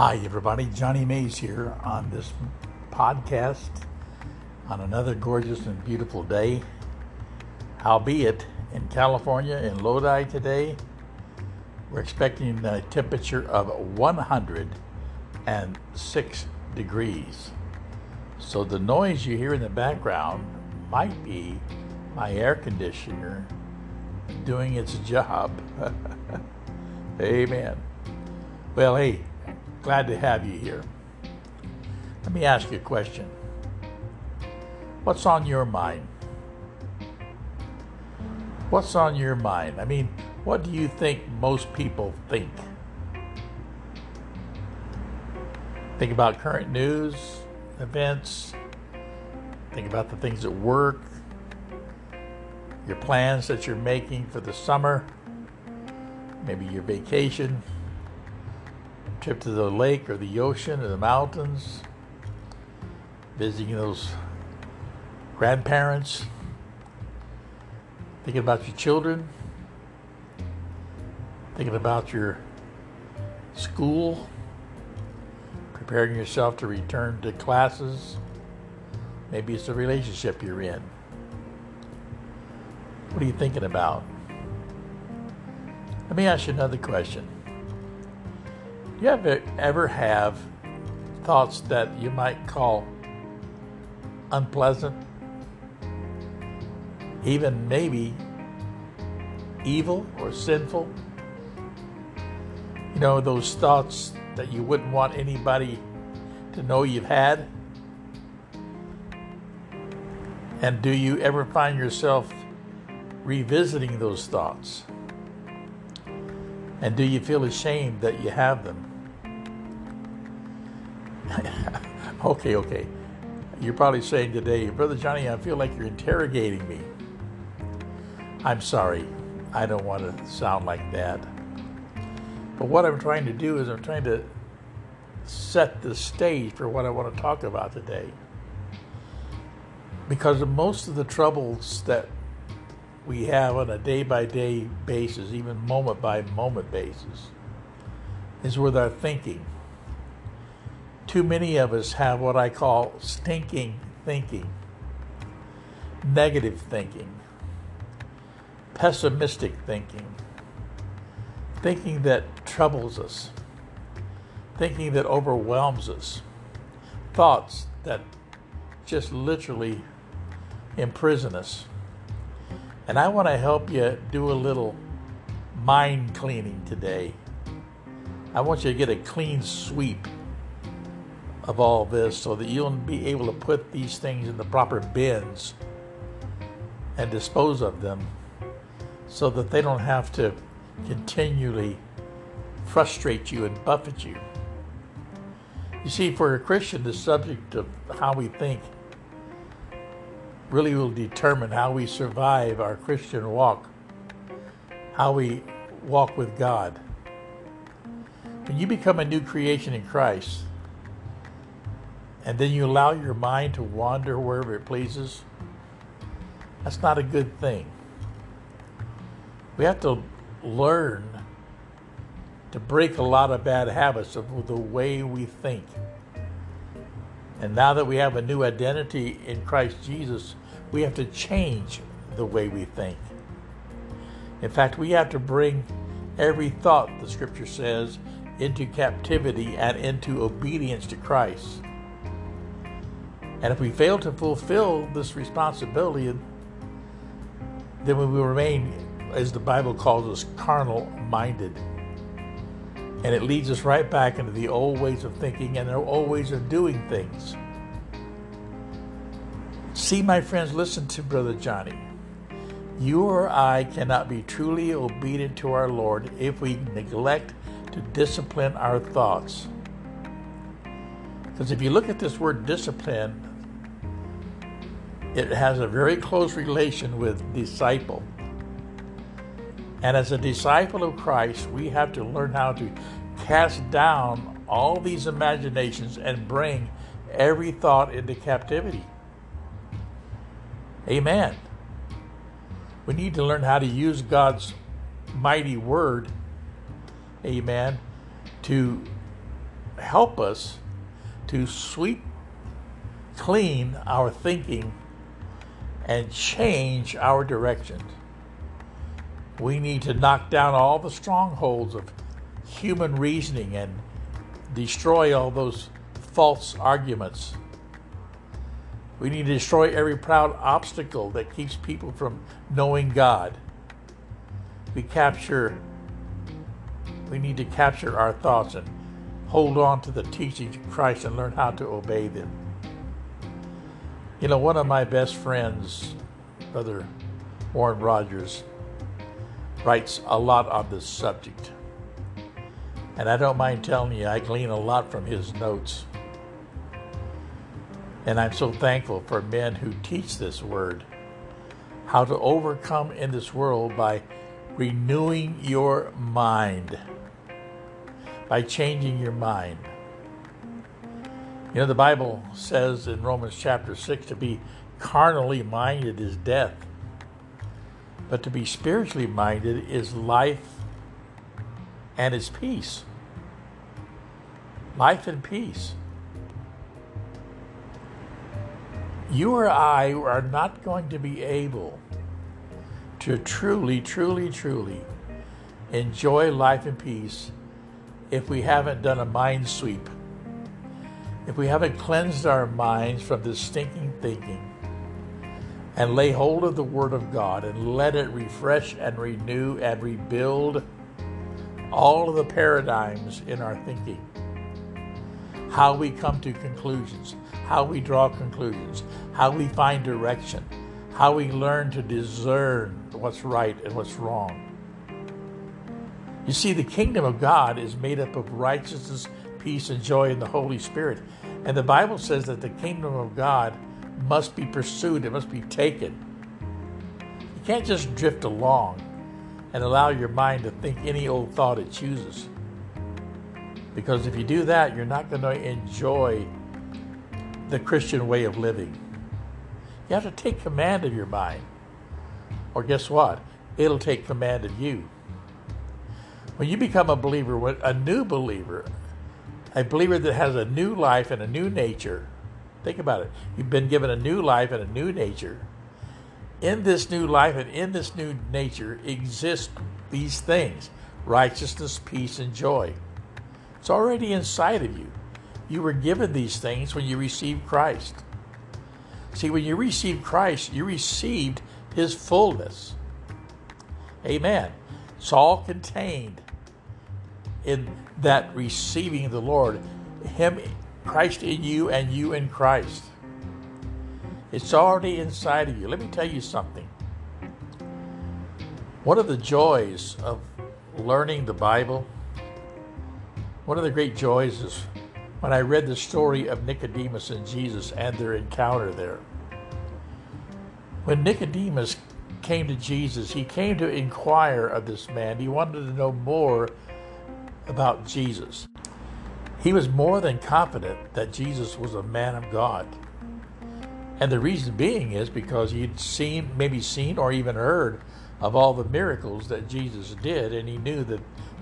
Hi, everybody. Johnny Mays here on this podcast on another gorgeous and beautiful day. Albeit in California, in Lodi today, we're expecting a temperature of 106 degrees. So the noise you hear in the background might be my air conditioner doing its job. Amen. Well, hey, glad to have you here. Let me ask you a question. What's on your mind? What's on your mind? I mean, what do you think most people think? Think about current news, events, think about the things at work, your plans that you're making for the summer, maybe your vacation, trip to the lake or the ocean or the mountains, visiting those grandparents, thinking about your children, thinking about your school, preparing yourself to return to classes. Maybe it's a relationship you're in. What are you thinking about? Let me ask you another question. You ever, ever have thoughts that you might call unpleasant? Even maybe evil or sinful? You know, those thoughts that you wouldn't want anybody to know you've had? And do you ever find yourself revisiting those thoughts? And do you feel ashamed that you have them? Okay, okay. You're probably saying today, Brother Johnny, I feel like you're interrogating me. I'm sorry. I don't want to sound like that. But what I'm trying to do is I'm trying to set the stage for what I want to talk about today. Because most of the troubles that we have on a day by day basis, even moment by moment basis, is with our thinking. Too many of us have what I call stinking thinking, negative thinking, pessimistic thinking, thinking that troubles us, thinking that overwhelms us, thoughts that just literally imprison us. And I want to help you do a little mind cleaning today. I want you to get a clean sweep of all this so that you'll be able to put these things in the proper bins and dispose of them so that they don't have to continually frustrate you and buffet you. You see, for a Christian, the subject of how we think really will determine how we survive our Christian walk, how we walk with God. When you become a new creation in Christ, and then you allow your mind to wander wherever it pleases, that's not a good thing. We have to learn to break a lot of bad habits of the way we think. And now that we have a new identity in Christ Jesus, we have to change the way we think. In fact, we have to bring every thought, the scripture says, into captivity and into obedience to Christ. And if we fail to fulfill this responsibility, then we will remain, as the Bible calls us, carnal minded. And it leads us right back into the old ways of thinking and the old ways of doing things. See, my friends, listen to Brother Johnny. You or I cannot be truly obedient to our Lord if we neglect to discipline our thoughts. Because if you look at this word discipline, it has a very close relation with disciple. And as a disciple of Christ, we have to learn how to cast down all these imaginations and bring every thought into captivity. Amen. We need to learn how to use God's mighty word, amen, to help us to sweep clean our thinking and change our direction. We need to knock down all the strongholds of human reasoning and destroy all those false arguments. We need to destroy every proud obstacle that keeps people from knowing God. We capture we need to capture our thoughts and hold on to the teachings of Christ and learn how to obey them. You know, one of my best friends, Brother Warren Rogers, writes a lot on this subject. And I don't mind telling you, I glean a lot from his notes. And I'm so thankful for men who teach this word how to overcome in this world by renewing your mind, by changing your mind. You know, the Bible says in Romans chapter 6 to be carnally minded is death, but to be spiritually minded is life and is peace. Life and peace. You or I are not going to be able to truly, truly, truly enjoy life and peace if we haven't done a mind sweep if we haven't cleansed our minds from this stinking thinking and lay hold of the Word of God and let it refresh and renew and rebuild all of the paradigms in our thinking, how we come to conclusions, how we draw conclusions, how we find direction, how we learn to discern what's right and what's wrong. You see, the kingdom of God is made up of righteousness, peace, and joy in the Holy Spirit. And the Bible says that the kingdom of God must be pursued, it must be taken. You can't just drift along and allow your mind to think any old thought it chooses. Because if you do that, you're not going to enjoy the Christian way of living. You have to take command of your mind. Or guess what? It'll take command of you. When you become a believer, a new believer, a believer that has a new life and a new nature. Think about it. You've been given a new life and a new nature. In this new life and in this new nature exist these things righteousness, peace, and joy. It's already inside of you. You were given these things when you received Christ. See, when you received Christ, you received his fullness. Amen. It's all contained in that receiving the Lord, Him, Christ in you, and you in Christ. It's already inside of you. Let me tell you something. One of the joys of learning the Bible, one of the great joys is when I read the story of Nicodemus and Jesus and their encounter there. When Nicodemus came to Jesus, he came to inquire of this man. He wanted to know more about Jesus. He was more than confident that Jesus was a man of God. And the reason being is because he'd seen, maybe seen or even heard of all the miracles that Jesus did, and he knew that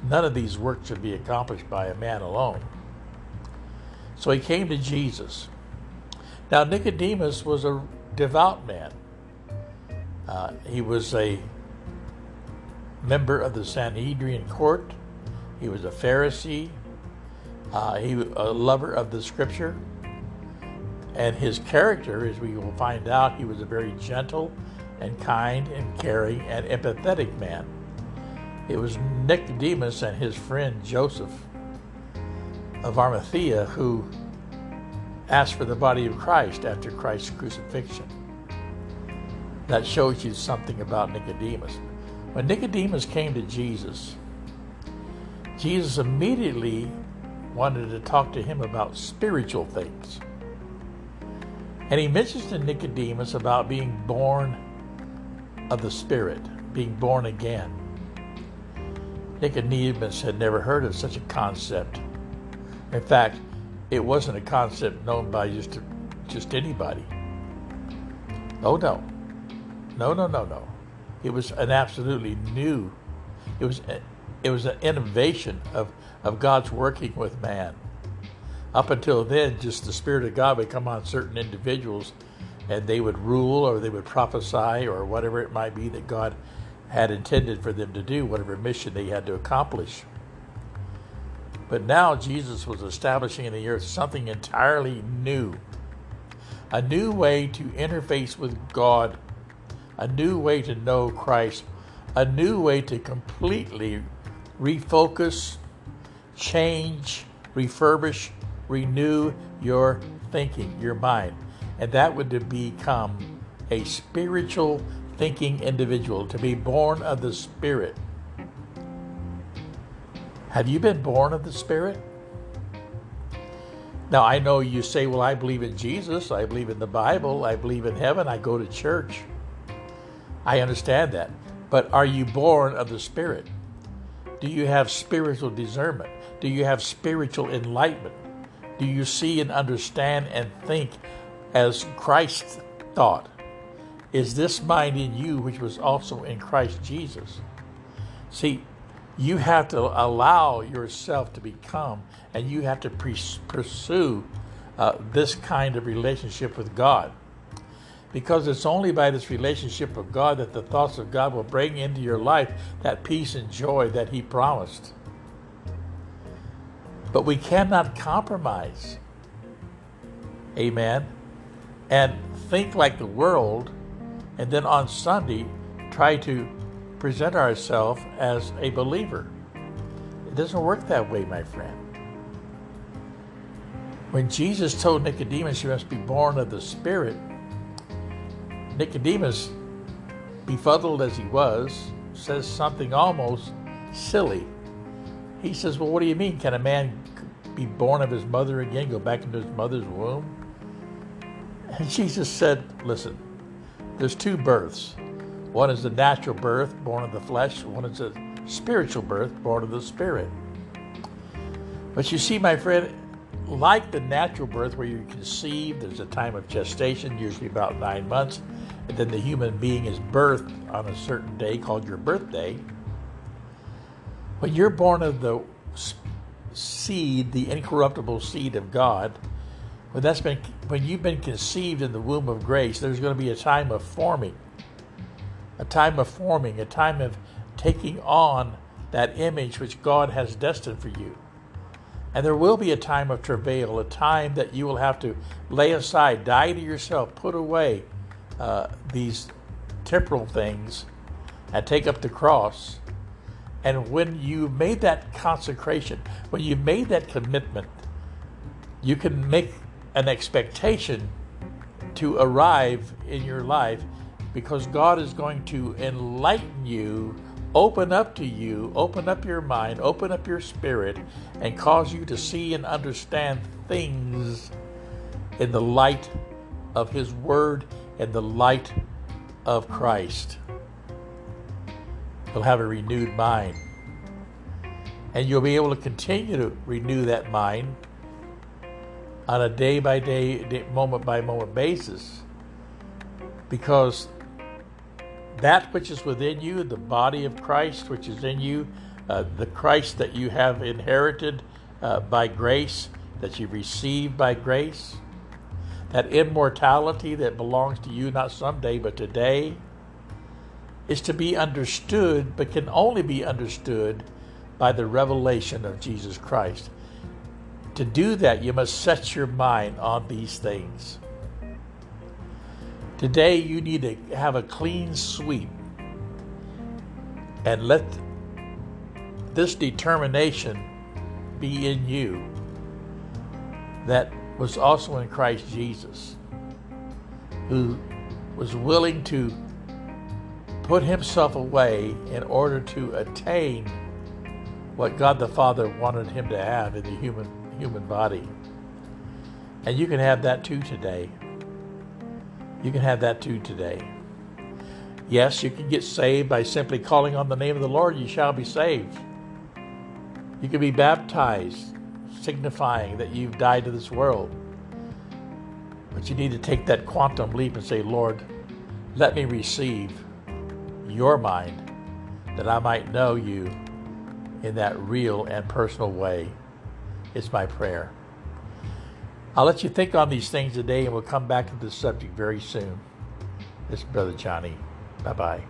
none of these works could be accomplished by a man alone. So he came to Jesus. Now, Nicodemus was a devout man. Uh, he was a member of the Sanhedrin court. He was a Pharisee. Uh, he was a lover of the scripture. And his character, as we will find out, he was a very gentle and kind and caring and empathetic man. It was Nicodemus and his friend Joseph of Arimathea who asked for the body of Christ after Christ's crucifixion. That shows you something about Nicodemus. When Nicodemus came to Jesus, Jesus immediately wanted to talk to him about spiritual things. And he mentions to Nicodemus about being born of the Spirit, being born again. Nicodemus had never heard of such a concept. In fact, it wasn't a concept known by just, just anybody. Oh, no. No, no, no, no. It was an absolutely new, it was it was an innovation of, of God's working with man. Up until then, just the Spirit of God would come on certain individuals and they would rule or they would prophesy or whatever it might be that God had intended for them to do, whatever mission they had to accomplish. But now Jesus was establishing in the earth something entirely new a new way to interface with God, a new way to know Christ, a new way to completely refocus, change, refurbish, renew your thinking, your mind. And that would become a spiritual thinking individual, to be born of the Spirit. Have you been born of the Spirit? Now, I know you say, well, I believe in Jesus, I believe in the Bible, I believe in heaven, I go to church. I understand that. But are you born of the Spirit? Do you have spiritual discernment? Do you have spiritual enlightenment? Do you see and understand and think as Christ thought? Is this mind in you which was also in Christ Jesus? See, you have to allow yourself to become and you have to pre- pursue uh, this kind of relationship with God. Because it's only by this relationship with God that the thoughts of God will bring into your life that peace and joy that He promised. But we cannot compromise. Amen. And think like the world, and then on Sunday try to present ourselves as a believer. It doesn't work that way, my friend. When Jesus told Nicodemus you must be born of the Spirit, Nicodemus, befuddled as he was, says something almost silly. He says, Well, what do you mean? Can a man be born of his mother again, go back into his mother's womb? And Jesus said, Listen, there's two births. One is the natural birth, born of the flesh, one is a spiritual birth, born of the spirit. But you see, my friend, like the natural birth where you're conceived, there's a time of gestation, usually about nine months, and then the human being is birthed on a certain day called your birthday. When you're born of the seed, the incorruptible seed of God, when that's been when you've been conceived in the womb of grace, there's going to be a time of forming. A time of forming, a time of taking on that image which God has destined for you. And there will be a time of travail, a time that you will have to lay aside, die to yourself, put away uh, these temporal things, and take up the cross. And when you made that consecration, when you made that commitment, you can make an expectation to arrive in your life because God is going to enlighten you open up to you, open up your mind, open up your spirit, and cause you to see and understand things in the light of His Word and the light of Christ. You'll have a renewed mind. And you'll be able to continue to renew that mind on a day by day, moment by moment basis because that which is within you, the body of Christ which is in you, uh, the Christ that you have inherited uh, by grace, that you received by grace, that immortality that belongs to you not someday but today, is to be understood, but can only be understood by the revelation of Jesus Christ. To do that, you must set your mind on these things. Today, you need to have a clean sweep and let this determination be in you that was also in Christ Jesus, who was willing to put himself away in order to attain what God the Father wanted him to have in the human human body. And you can have that too today. You can have that too today. Yes, you can get saved by simply calling on the name of the Lord, you shall be saved. You can be baptized, signifying that you've died to this world. But you need to take that quantum leap and say, Lord, let me receive your mind that I might know you in that real and personal way. It's my prayer. I'll let you think on these things today, and we'll come back to this subject very soon. This is Brother Johnny. Bye bye.